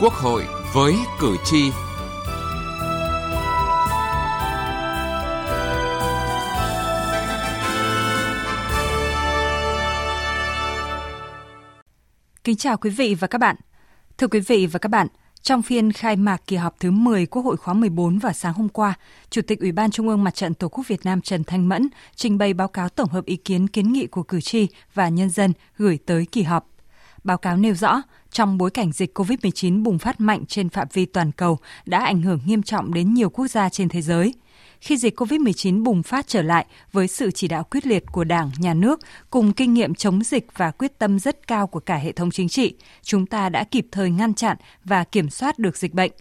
Quốc hội với cử tri. Kính chào quý vị và các bạn. Thưa quý vị và các bạn, trong phiên khai mạc kỳ họp thứ 10 Quốc hội khóa 14 vào sáng hôm qua, Chủ tịch Ủy ban Trung ương Mặt trận Tổ quốc Việt Nam Trần Thanh Mẫn trình bày báo cáo tổng hợp ý kiến kiến nghị của cử tri và nhân dân gửi tới kỳ họp. Báo cáo nêu rõ, trong bối cảnh dịch COVID-19 bùng phát mạnh trên phạm vi toàn cầu đã ảnh hưởng nghiêm trọng đến nhiều quốc gia trên thế giới. Khi dịch COVID-19 bùng phát trở lại với sự chỉ đạo quyết liệt của Đảng, Nhà nước cùng kinh nghiệm chống dịch và quyết tâm rất cao của cả hệ thống chính trị, chúng ta đã kịp thời ngăn chặn và kiểm soát được dịch bệnh.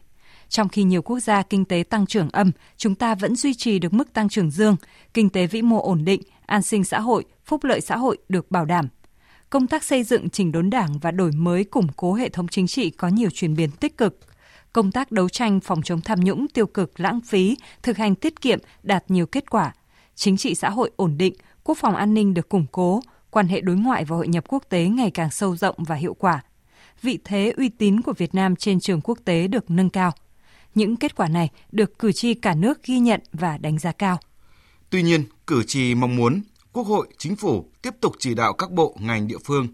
Trong khi nhiều quốc gia kinh tế tăng trưởng âm, chúng ta vẫn duy trì được mức tăng trưởng dương, kinh tế vĩ mô ổn định, an sinh xã hội, phúc lợi xã hội được bảo đảm công tác xây dựng chỉnh đốn đảng và đổi mới củng cố hệ thống chính trị có nhiều chuyển biến tích cực. Công tác đấu tranh phòng chống tham nhũng tiêu cực lãng phí, thực hành tiết kiệm đạt nhiều kết quả. Chính trị xã hội ổn định, quốc phòng an ninh được củng cố, quan hệ đối ngoại và hội nhập quốc tế ngày càng sâu rộng và hiệu quả. Vị thế uy tín của Việt Nam trên trường quốc tế được nâng cao. Những kết quả này được cử tri cả nước ghi nhận và đánh giá cao. Tuy nhiên, cử tri mong muốn Quốc hội, Chính phủ tiếp tục chỉ đạo các bộ, ngành địa phương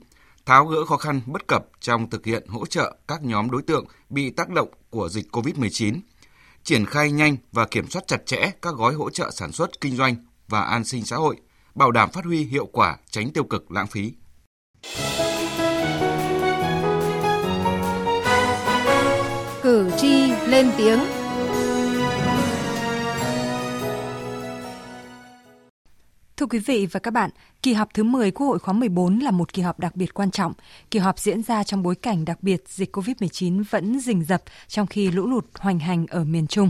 tháo gỡ khó khăn bất cập trong thực hiện hỗ trợ các nhóm đối tượng bị tác động của dịch COVID-19, triển khai nhanh và kiểm soát chặt chẽ các gói hỗ trợ sản xuất kinh doanh và an sinh xã hội, bảo đảm phát huy hiệu quả, tránh tiêu cực lãng phí. Cử tri lên tiếng Thưa quý vị và các bạn, kỳ họp thứ 10 Quốc hội khóa 14 là một kỳ họp đặc biệt quan trọng. Kỳ họp diễn ra trong bối cảnh đặc biệt dịch COVID-19 vẫn rình rập trong khi lũ lụt hoành hành ở miền Trung.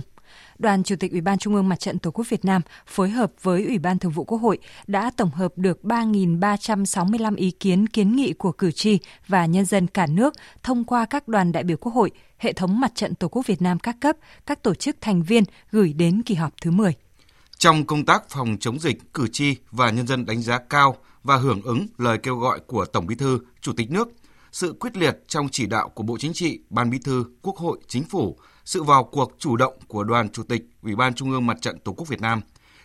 Đoàn Chủ tịch Ủy ban Trung ương Mặt trận Tổ quốc Việt Nam phối hợp với Ủy ban Thường vụ Quốc hội đã tổng hợp được 3.365 ý kiến kiến nghị của cử tri và nhân dân cả nước thông qua các đoàn đại biểu Quốc hội, hệ thống Mặt trận Tổ quốc Việt Nam các cấp, các tổ chức thành viên gửi đến kỳ họp thứ 10. Trong công tác phòng chống dịch, cử tri và nhân dân đánh giá cao và hưởng ứng lời kêu gọi của Tổng Bí thư, Chủ tịch nước, sự quyết liệt trong chỉ đạo của Bộ Chính trị, Ban Bí thư, Quốc hội, Chính phủ, sự vào cuộc chủ động của Đoàn Chủ tịch Ủy ban Trung ương Mặt trận Tổ quốc Việt Nam,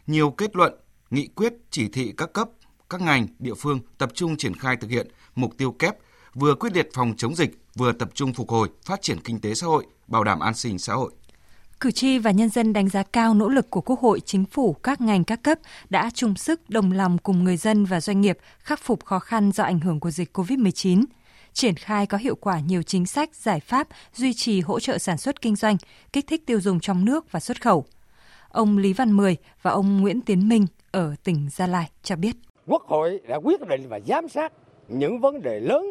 nhiều kết luận, nghị quyết, chỉ thị các cấp, các ngành, địa phương tập trung triển khai thực hiện mục tiêu kép vừa quyết liệt phòng chống dịch, vừa tập trung phục hồi, phát triển kinh tế xã hội, bảo đảm an sinh xã hội. Cử tri và nhân dân đánh giá cao nỗ lực của Quốc hội, Chính phủ, các ngành các cấp đã chung sức đồng lòng cùng người dân và doanh nghiệp khắc phục khó khăn do ảnh hưởng của dịch COVID-19, triển khai có hiệu quả nhiều chính sách, giải pháp duy trì hỗ trợ sản xuất kinh doanh, kích thích tiêu dùng trong nước và xuất khẩu. Ông Lý Văn Mười và ông Nguyễn Tiến Minh ở tỉnh Gia Lai cho biết. Quốc hội đã quyết định và giám sát những vấn đề lớn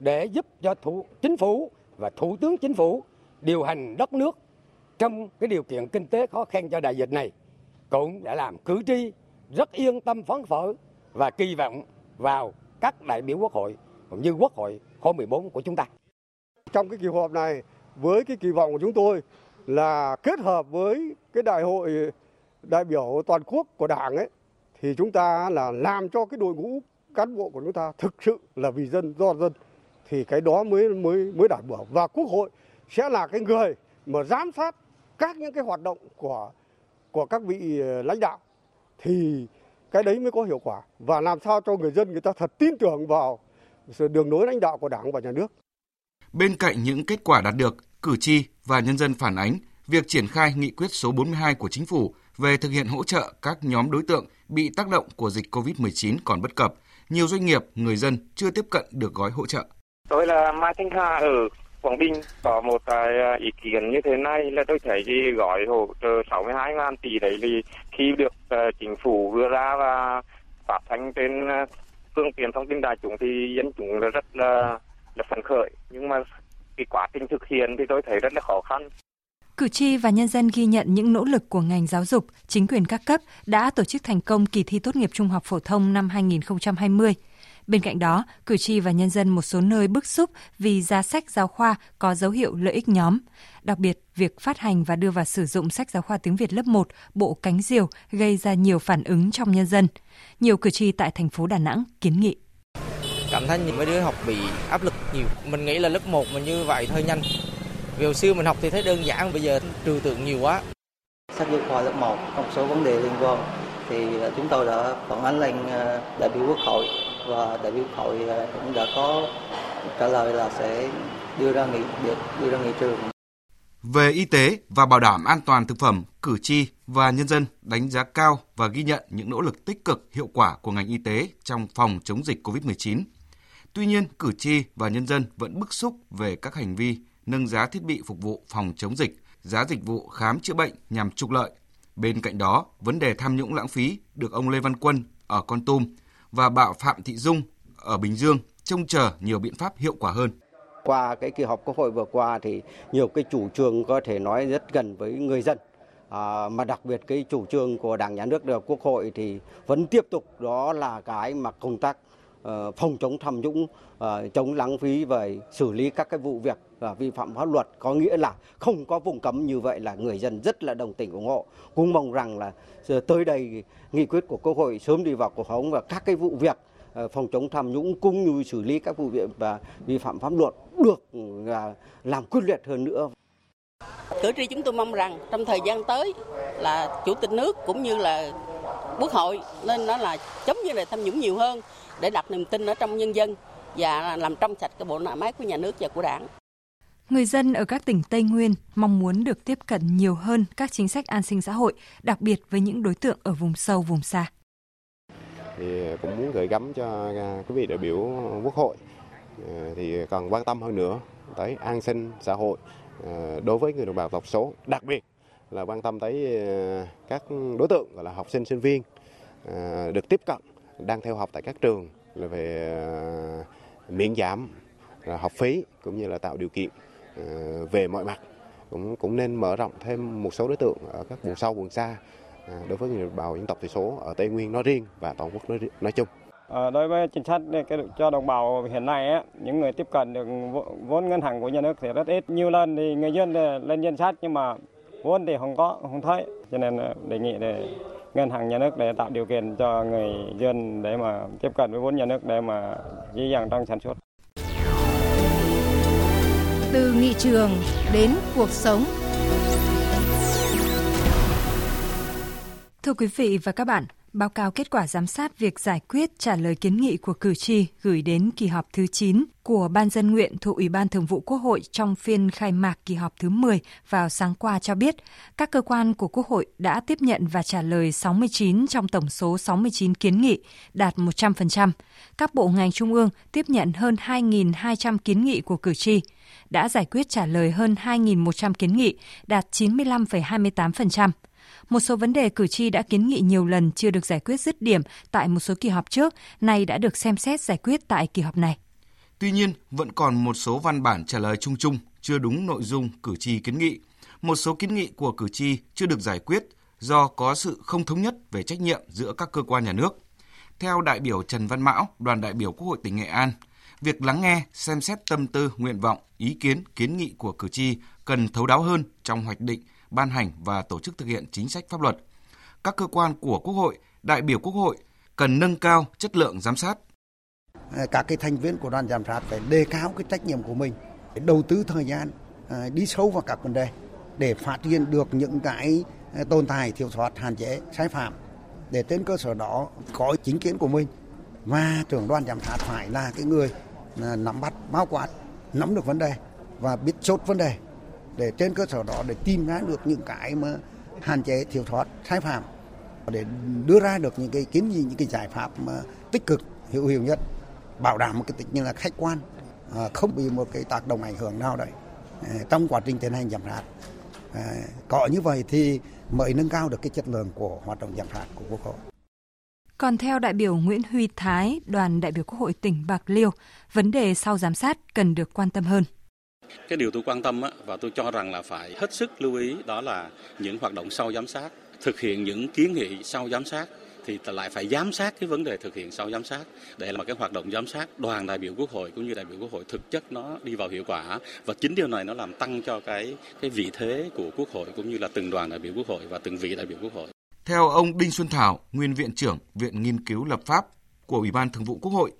để giúp cho thủ, chính phủ và thủ tướng chính phủ điều hành đất nước trong cái điều kiện kinh tế khó khăn cho đại dịch này, cũng đã làm cử tri rất yên tâm phấn khởi và kỳ vọng vào các đại biểu quốc hội cũng như quốc hội khóa 14 của chúng ta. Trong cái kỳ họp này, với cái kỳ vọng của chúng tôi là kết hợp với cái đại hội đại biểu toàn quốc của Đảng ấy, thì chúng ta là làm cho cái đội ngũ cán bộ của chúng ta thực sự là vì dân, do dân, thì cái đó mới mới mới đảm bảo và quốc hội sẽ là cái người mà giám sát các những cái hoạt động của của các vị ờ, lãnh đạo thì cái đấy mới có hiệu quả và làm sao cho người dân người ta thật tin tưởng vào sự đường lối lãnh đạo của Đảng và nhà nước. Bên cạnh những kết quả đạt được, cử tri và nhân dân phản ánh việc triển khai nghị quyết số 42 của chính phủ về thực hiện hỗ trợ các nhóm đối tượng bị tác động của dịch COVID-19 còn bất cập, nhiều doanh nghiệp, người dân chưa tiếp cận được gói hỗ trợ. Tôi là Mai Thanh Hà ở Quảng Bình có một cái ý kiến như thế này là tôi thấy gì gói hỗ trợ 62 ngàn tỷ đấy thì khi được uh, chính phủ đưa ra và phát thanh trên à, phương tiện thông tin đại chúng thì dân chúng là rất là, là phấn khởi nhưng mà cái quá trình thực hiện thì tôi thấy rất là khó khăn. Cử tri và nhân dân ghi nhận những nỗ lực của ngành giáo dục, chính quyền các cấp đã tổ chức thành công kỳ thi tốt nghiệp trung học phổ thông năm 2020. Bên cạnh đó, cử tri và nhân dân một số nơi bức xúc vì giá sách giáo khoa có dấu hiệu lợi ích nhóm. Đặc biệt, việc phát hành và đưa vào sử dụng sách giáo khoa tiếng Việt lớp 1, bộ cánh diều gây ra nhiều phản ứng trong nhân dân. Nhiều cử tri tại thành phố Đà Nẵng kiến nghị. Cảm thấy những mấy đứa học bị áp lực nhiều. Mình nghĩ là lớp 1 mà như vậy hơi nhanh. Vì hồi xưa mình học thì thấy đơn giản, bây giờ trừu tượng nhiều quá. Sách giáo khoa lớp 1 có một số vấn đề liên quan thì chúng tôi đã phản ánh lên đại biểu quốc hội và đại biểu hội ờ, cũng đã có trả lời là sẽ đưa ra nghị đưa ra nghị trường về y tế và bảo đảm an toàn thực phẩm, cử tri và nhân dân đánh giá cao và ghi nhận những nỗ lực tích cực hiệu quả của ngành y tế trong phòng chống dịch COVID-19. Tuy nhiên, cử tri và nhân dân vẫn bức xúc về các hành vi nâng giá thiết bị phục vụ phòng chống dịch, giá dịch vụ khám chữa bệnh nhằm trục lợi. Bên cạnh đó, vấn đề tham nhũng lãng phí được ông Lê Văn Quân ở Con Tum và bà Phạm Thị Dung ở Bình Dương trông chờ nhiều biện pháp hiệu quả hơn. Qua cái kỳ họp Quốc hội vừa qua thì nhiều cái chủ trương có thể nói rất gần với người dân. À, mà đặc biệt cái chủ trương của Đảng Nhà nước được Quốc hội thì vẫn tiếp tục đó là cái mà công tác uh, phòng chống tham nhũng, uh, chống lãng phí và xử lý các cái vụ việc và vi phạm pháp luật, có nghĩa là không có vùng cấm như vậy là người dân rất là đồng tình ủng hộ. Cũng mong rằng là tới đây nghị quyết của Quốc hội sớm đi vào cuộc sống và các cái vụ việc ờ, phòng chống tham nhũng cũng như xử lý các vụ việc và vi phạm pháp luật được à, làm quyết liệt hơn nữa. Cử tri chúng tôi mong rằng trong thời gian tới là chủ tịch nước cũng như là quốc hội nên nó là chống như là tham nhũng nhiều hơn để đặt niềm tin ở trong nhân dân và làm trong sạch cái bộ máy của nhà nước và của đảng. Người dân ở các tỉnh Tây Nguyên mong muốn được tiếp cận nhiều hơn các chính sách an sinh xã hội, đặc biệt với những đối tượng ở vùng sâu, vùng xa. Thì cũng muốn gửi gắm cho à, quý vị đại biểu quốc hội à, thì còn quan tâm hơn nữa tới an sinh xã hội à, đối với người đồng bào tộc số đặc biệt là quan tâm tới các đối tượng gọi là học sinh sinh viên được tiếp cận đang theo học tại các trường là về miễn giảm học phí cũng như là tạo điều kiện về mọi mặt cũng cũng nên mở rộng thêm một số đối tượng ở các vùng sâu vùng xa À, đối với người đồng bào dân tộc thiểu số ở Tây Nguyên nói riêng và toàn quốc nói, nói chung. À, đối với chính sách cho đồng bào hiện nay á, những người tiếp cận được vốn ngân hàng của nhà nước thì rất ít. Nhiều lần thì người dân lên danh sách nhưng mà vốn thì không có, không thấy. Cho nên đề nghị để ngân hàng nhà nước để tạo điều kiện cho người dân để mà tiếp cận với vốn nhà nước để mà dễ dàng trong sản xuất. Từ nghị trường đến cuộc sống. Thưa quý vị và các bạn, báo cáo kết quả giám sát việc giải quyết trả lời kiến nghị của cử tri gửi đến kỳ họp thứ 9 của Ban dân nguyện thuộc Ủy ban Thường vụ Quốc hội trong phiên khai mạc kỳ họp thứ 10 vào sáng qua cho biết, các cơ quan của Quốc hội đã tiếp nhận và trả lời 69 trong tổng số 69 kiến nghị, đạt 100%. Các bộ ngành trung ương tiếp nhận hơn 2.200 kiến nghị của cử tri, đã giải quyết trả lời hơn 2.100 kiến nghị, đạt 95,28%. Một số vấn đề cử tri đã kiến nghị nhiều lần chưa được giải quyết dứt điểm tại một số kỳ họp trước, nay đã được xem xét giải quyết tại kỳ họp này. Tuy nhiên, vẫn còn một số văn bản trả lời chung chung, chưa đúng nội dung cử tri kiến nghị. Một số kiến nghị của cử tri chưa được giải quyết do có sự không thống nhất về trách nhiệm giữa các cơ quan nhà nước. Theo đại biểu Trần Văn Mão, đoàn đại biểu Quốc hội tỉnh Nghệ An, việc lắng nghe, xem xét tâm tư, nguyện vọng, ý kiến, kiến nghị của cử tri cần thấu đáo hơn trong hoạch định ban hành và tổ chức thực hiện chính sách pháp luật. Các cơ quan của Quốc hội, đại biểu Quốc hội cần nâng cao chất lượng giám sát. À, các cái thành viên của đoàn giám sát phải đề cao cái trách nhiệm của mình, đầu tư thời gian à, đi sâu vào các vấn đề để phát hiện được những cái à, tồn tại thiếu sót hạn chế sai phạm để trên cơ sở đó có chính kiến của mình và trưởng đoàn giám sát phải là cái người nắm bắt bao quát nắm được vấn đề và biết chốt vấn đề để trên cơ sở đó để tìm ra được những cái mà hạn chế thiếu sót sai phạm để đưa ra được những cái kiến nghị những cái giải pháp mà tích cực hữu hiệu nhất bảo đảm một cái tính như là khách quan à, không bị một cái tác động ảnh hưởng nào đấy à, trong quá trình tiến hành giám sát à, có như vậy thì mới nâng cao được cái chất lượng của hoạt động giám sát của quốc hội còn theo đại biểu Nguyễn Huy Thái, đoàn đại biểu Quốc hội tỉnh Bạc Liêu, vấn đề sau giám sát cần được quan tâm hơn. Cái điều tôi quan tâm và tôi cho rằng là phải hết sức lưu ý đó là những hoạt động sau giám sát, thực hiện những kiến nghị sau giám sát thì lại phải giám sát cái vấn đề thực hiện sau giám sát. Để mà cái hoạt động giám sát. Đoàn đại biểu quốc hội cũng như đại biểu quốc hội thực chất nó đi vào hiệu quả. Và chính điều này nó làm tăng cho cái cái vị thế của quốc hội cũng như là từng đoàn đại biểu quốc hội và từng vị đại biểu quốc hội. Theo ông Đinh Xuân Thảo, nguyên viện trưởng Viện Nghiên cứu Lập pháp của Ủy ban Thường vụ Quốc hội,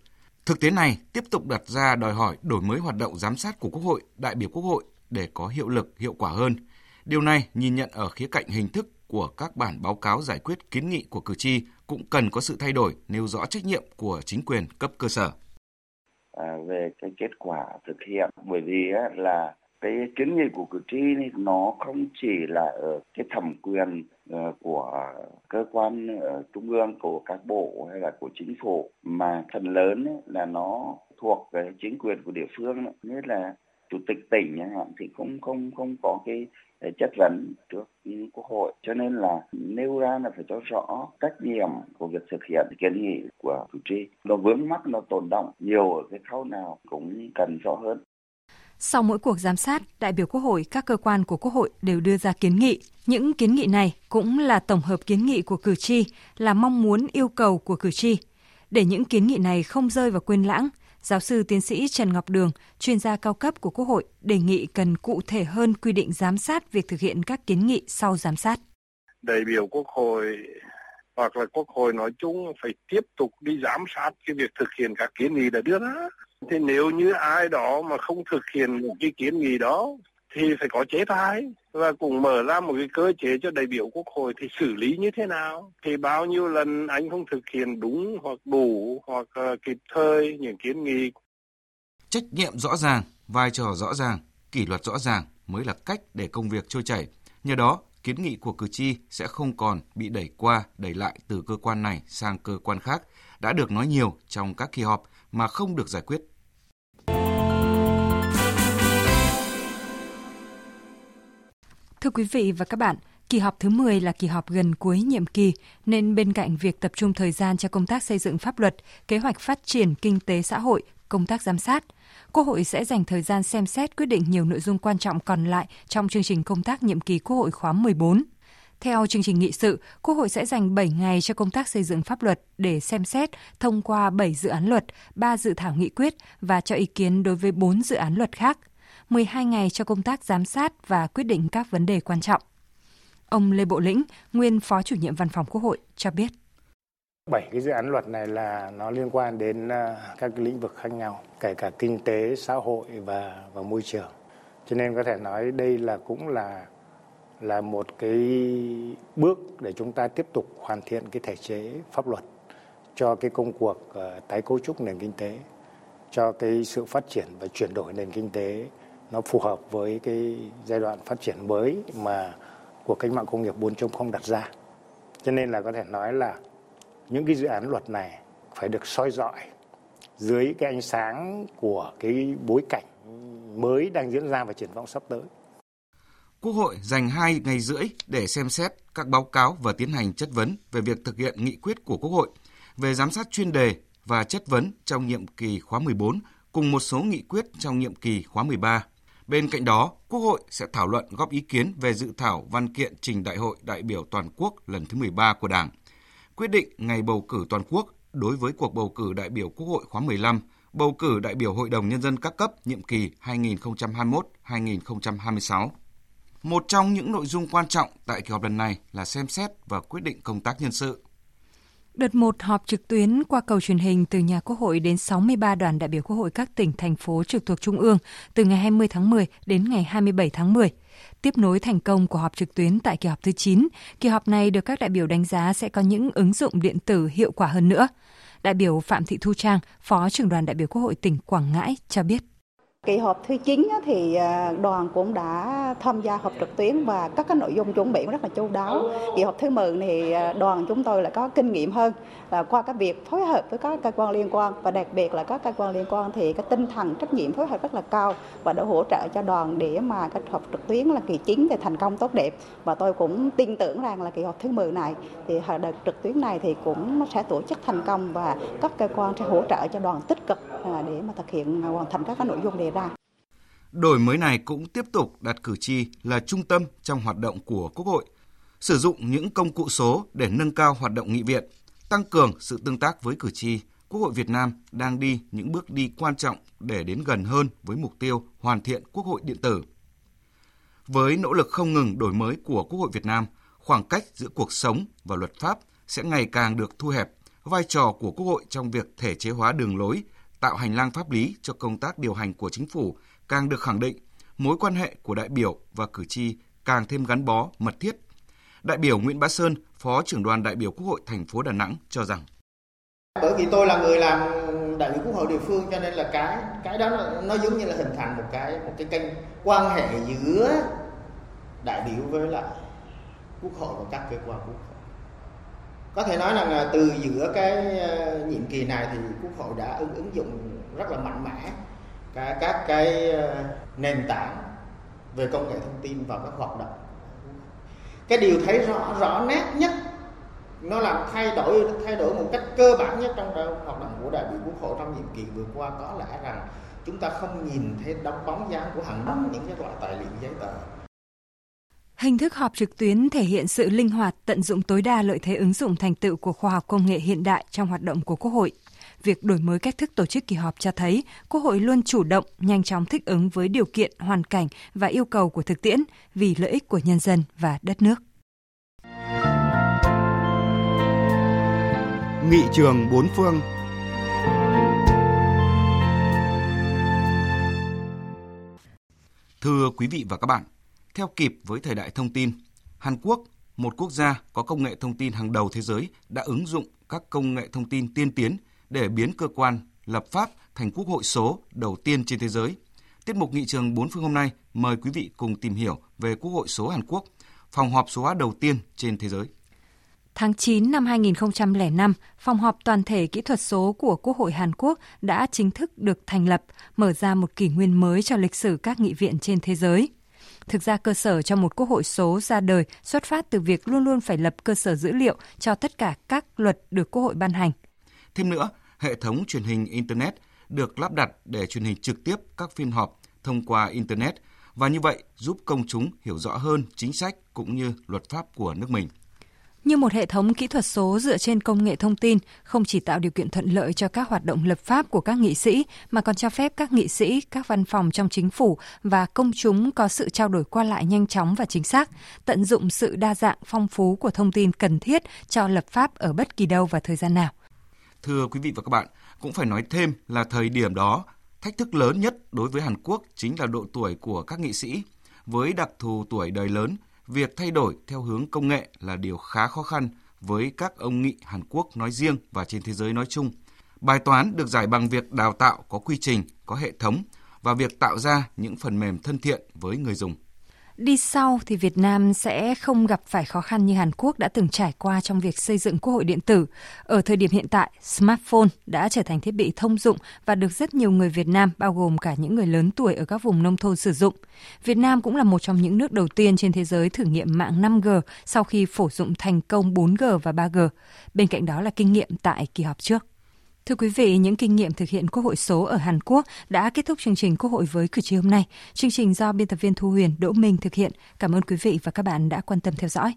Thực tế này tiếp tục đặt ra đòi hỏi đổi mới hoạt động giám sát của Quốc hội, đại biểu Quốc hội để có hiệu lực, hiệu quả hơn. Điều này nhìn nhận ở khía cạnh hình thức của các bản báo cáo giải quyết kiến nghị của cử tri cũng cần có sự thay đổi, nêu rõ trách nhiệm của chính quyền cấp cơ sở. À, về cái kết quả thực hiện, bởi vì á, là cái kiến nghị của cử tri nó không chỉ là ở cái thẩm quyền ờ, của cơ quan ờ, trung ương của các bộ hay là của chính phủ mà phần lớn ấy, là nó thuộc cái chính quyền của địa phương như là chủ tịch tỉnh thì không không không có cái ờ, chất vấn trước quốc hội. Cho nên là nêu ra là phải cho rõ trách nhiệm của việc thực hiện kiến nghị của cử tri. Nó vướng mắc nó tồn động nhiều ở cái khâu nào cũng cần rõ hơn sau mỗi cuộc giám sát, đại biểu Quốc hội, các cơ quan của Quốc hội đều đưa ra kiến nghị. Những kiến nghị này cũng là tổng hợp kiến nghị của cử tri, là mong muốn yêu cầu của cử tri. Để những kiến nghị này không rơi vào quên lãng, giáo sư tiến sĩ Trần Ngọc Đường, chuyên gia cao cấp của Quốc hội, đề nghị cần cụ thể hơn quy định giám sát việc thực hiện các kiến nghị sau giám sát. Đại biểu Quốc hội hoặc là Quốc hội nói chung phải tiếp tục đi giám sát cái việc thực hiện các kiến nghị đã đưa ra thì nếu như ai đó mà không thực hiện một cái kiến nghị đó, thì phải có chế tài và cũng mở ra một cái cơ chế cho đại biểu quốc hội thì xử lý như thế nào? Thì bao nhiêu lần anh không thực hiện đúng hoặc đủ hoặc ờ, kịp thời những kiến nghị? Trách nhiệm rõ ràng, vai trò rõ ràng, kỷ luật rõ ràng mới là cách để công việc trôi chảy. Nhờ đó, kiến nghị của cử tri sẽ không còn bị đẩy qua, đẩy lại từ cơ quan này sang cơ quan khác. Đã được nói nhiều trong các kỳ họp mà không được giải quyết. Thưa quý vị và các bạn, kỳ họp thứ 10 là kỳ họp gần cuối nhiệm kỳ, nên bên cạnh việc tập trung thời gian cho công tác xây dựng pháp luật, kế hoạch phát triển kinh tế xã hội, công tác giám sát, Quốc hội sẽ dành thời gian xem xét quyết định nhiều nội dung quan trọng còn lại trong chương trình công tác nhiệm kỳ Quốc hội khóa 14. Theo chương trình nghị sự, Quốc hội sẽ dành 7 ngày cho công tác xây dựng pháp luật để xem xét thông qua 7 dự án luật, 3 dự thảo nghị quyết và cho ý kiến đối với 4 dự án luật khác – 12 ngày cho công tác giám sát và quyết định các vấn đề quan trọng. Ông Lê Bộ Lĩnh, nguyên Phó chủ nhiệm Văn phòng Quốc hội cho biết. Bảy cái dự án luật này là nó liên quan đến à, các lĩnh vực khác nhau, kể cả kinh tế, xã hội và và môi trường. Cho nên có thể nói đây là cũng là là một cái bước để chúng ta tiếp tục hoàn thiện cái thể chế pháp luật cho cái công cuộc ờ, tái cấu trúc nền kinh tế, cho cái sự phát triển và chuyển đổi nền kinh tế nó phù hợp với cái giai đoạn phát triển mới mà của cách mạng công nghiệp 4.0 đặt ra. Cho nên là có thể nói là những cái dự án luật này phải được soi dọi dưới cái ánh sáng của cái bối cảnh mới đang diễn ra và triển vọng sắp tới. Quốc hội dành 2 ngày rưỡi để xem xét các báo cáo và tiến hành chất vấn về việc thực hiện nghị quyết của Quốc hội về giám sát chuyên đề và chất vấn trong nhiệm kỳ khóa 14 cùng một số nghị quyết trong nhiệm kỳ khóa 13. Bên cạnh đó, Quốc hội sẽ thảo luận góp ý kiến về dự thảo văn kiện trình Đại hội đại biểu toàn quốc lần thứ 13 của Đảng, quyết định ngày bầu cử toàn quốc đối với cuộc bầu cử đại biểu Quốc hội khóa 15, bầu cử đại biểu Hội đồng Nhân dân các cấp nhiệm kỳ 2021-2026. Một trong những nội dung quan trọng tại kỳ họp lần này là xem xét và quyết định công tác nhân sự. Đợt 1 họp trực tuyến qua cầu truyền hình từ nhà Quốc hội đến 63 đoàn đại biểu Quốc hội các tỉnh, thành phố trực thuộc Trung ương từ ngày 20 tháng 10 đến ngày 27 tháng 10. Tiếp nối thành công của họp trực tuyến tại kỳ họp thứ 9, kỳ họp này được các đại biểu đánh giá sẽ có những ứng dụng điện tử hiệu quả hơn nữa. Đại biểu Phạm Thị Thu Trang, Phó trưởng đoàn đại biểu Quốc hội tỉnh Quảng Ngãi cho biết. Kỳ họp thứ 9 thì à, đoàn cũng đã tham gia họp trực tuyến và các cái nội dung chuẩn bị rất là chu đáo. Kỳ họp thứ 10 thì à, đoàn chúng tôi là có kinh nghiệm hơn là qua cái việc phối hợp với các cơ quan liên quan và đặc biệt là các cơ quan liên quan thì cái tinh thần trách nhiệm phối hợp rất là cao và đã hỗ trợ cho đoàn để mà cái họp trực tuyến là kỳ 9 thì thành công tốt đẹp và tôi cũng tin tưởng rằng là kỳ họp thứ 10 này thì đợt trực tuyến này thì cũng sẽ tổ chức thành công và các cơ quan sẽ hỗ trợ cho đoàn tích cực à, để mà thực hiện hoàn thành các cái nội dung đề. Đổi mới này cũng tiếp tục đặt cử tri là trung tâm trong hoạt động của Quốc hội, sử dụng những công cụ số để nâng cao hoạt động nghị viện, tăng cường sự tương tác với cử tri. Quốc hội Việt Nam đang đi những bước đi quan trọng để đến gần hơn với mục tiêu hoàn thiện Quốc hội điện tử. Với nỗ lực không ngừng đổi mới của Quốc hội Việt Nam, khoảng cách giữa cuộc sống và luật pháp sẽ ngày càng được thu hẹp. Vai trò của Quốc hội trong việc thể chế hóa đường lối, tạo hành lang pháp lý cho công tác điều hành của chính phủ càng được khẳng định, mối quan hệ của đại biểu và cử tri càng thêm gắn bó, mật thiết. Đại biểu Nguyễn Bá Sơn, Phó trưởng đoàn đại biểu Quốc hội thành phố Đà Nẵng cho rằng bởi vì tôi là người làm đại biểu quốc hội địa phương cho nên là cái cái đó nó, nó giống như là hình thành một cái một cái kênh quan hệ giữa đại biểu với lại quốc hội và các cơ quan quốc hội có thể nói rằng là từ giữa cái ờ, nhiệm kỳ này thì quốc hội đã ứng ứng dụng rất là mạnh mẽ các các cái ờ, nền tảng về công nghệ thông tin vào các hoạt động cái điều thấy rõ rõ nét nhất nó làm thay đổi thay đổi một cách cơ bản nhất trong hoạt động của đại biểu quốc hội trong nhiệm kỳ vừa qua có lẽ rằng chúng ta không nhìn thấy đóng bóng dáng của hàng năm những cái loại tài liệu giấy tờ Hình thức họp trực tuyến thể hiện sự linh hoạt, tận dụng tối đa lợi thế ứng dụng thành tựu của khoa học công nghệ hiện đại trong hoạt động của Quốc hội. Việc đổi mới cách thức tổ chức kỳ họp cho thấy Quốc hội luôn chủ động, nhanh chóng thích ứng với điều kiện, hoàn cảnh và yêu cầu của thực tiễn vì lợi ích của nhân dân và đất nước. Nghị trường bốn phương Thưa quý vị và các bạn, theo kịp với thời đại thông tin, Hàn Quốc, một quốc gia có công nghệ thông tin hàng đầu thế giới, đã ứng dụng các công nghệ thông tin tiên tiến để biến cơ quan lập pháp thành quốc hội số đầu tiên trên thế giới. Tiết mục nghị trường bốn phương hôm nay mời quý vị cùng tìm hiểu về quốc hội số Hàn Quốc, phòng họp số hóa đầu tiên trên thế giới. Tháng 9 năm 2005, phòng họp toàn thể kỹ thuật số của Quốc hội Hàn Quốc đã chính thức được thành lập, mở ra một kỷ nguyên mới cho lịch sử các nghị viện trên thế giới. Thực ra cơ sở cho một quốc hội số ra đời xuất phát từ việc luôn luôn phải lập cơ sở dữ liệu cho tất cả các luật được quốc hội ban hành. Thêm nữa, hệ thống truyền hình Internet được lắp đặt để truyền hình trực tiếp các phiên họp thông qua Internet và như vậy giúp công chúng hiểu rõ hơn chính sách cũng như luật pháp của nước mình. Như một hệ thống kỹ thuật số dựa trên công nghệ thông tin, không chỉ tạo điều kiện thuận lợi cho các hoạt động lập pháp của các nghị sĩ, mà còn cho phép các nghị sĩ, các văn phòng trong chính phủ và công chúng có sự trao đổi qua lại nhanh chóng và chính xác, tận dụng sự đa dạng phong phú của thông tin cần thiết cho lập pháp ở bất kỳ đâu và thời gian nào. Thưa quý vị và các bạn, cũng phải nói thêm là thời điểm đó, thách thức lớn nhất đối với Hàn Quốc chính là độ tuổi của các nghị sĩ. Với đặc thù tuổi đời lớn, việc thay đổi theo hướng công nghệ là điều khá khó khăn với các ông nghị Hàn Quốc nói riêng và trên thế giới nói chung. Bài toán được giải bằng việc đào tạo có quy trình, có hệ thống và việc tạo ra những phần mềm thân thiện với người dùng. Đi sau thì Việt Nam sẽ không gặp phải khó khăn như Hàn Quốc đã từng trải qua trong việc xây dựng quốc hội điện tử. Ở thời điểm hiện tại, smartphone đã trở thành thiết bị thông dụng và được rất nhiều người Việt Nam, bao gồm cả những người lớn tuổi ở các vùng nông thôn sử dụng. Việt Nam cũng là một trong những nước đầu tiên trên thế giới thử nghiệm mạng 5G sau khi phổ dụng thành công 4G và 3G. Bên cạnh đó là kinh nghiệm tại kỳ họp trước. Thưa quý vị, những kinh nghiệm thực hiện Quốc hội số ở Hàn Quốc đã kết thúc chương trình Quốc hội với cử tri hôm nay. Chương trình do biên tập viên Thu Huyền, Đỗ Minh thực hiện. Cảm ơn quý vị và các bạn đã quan tâm theo dõi.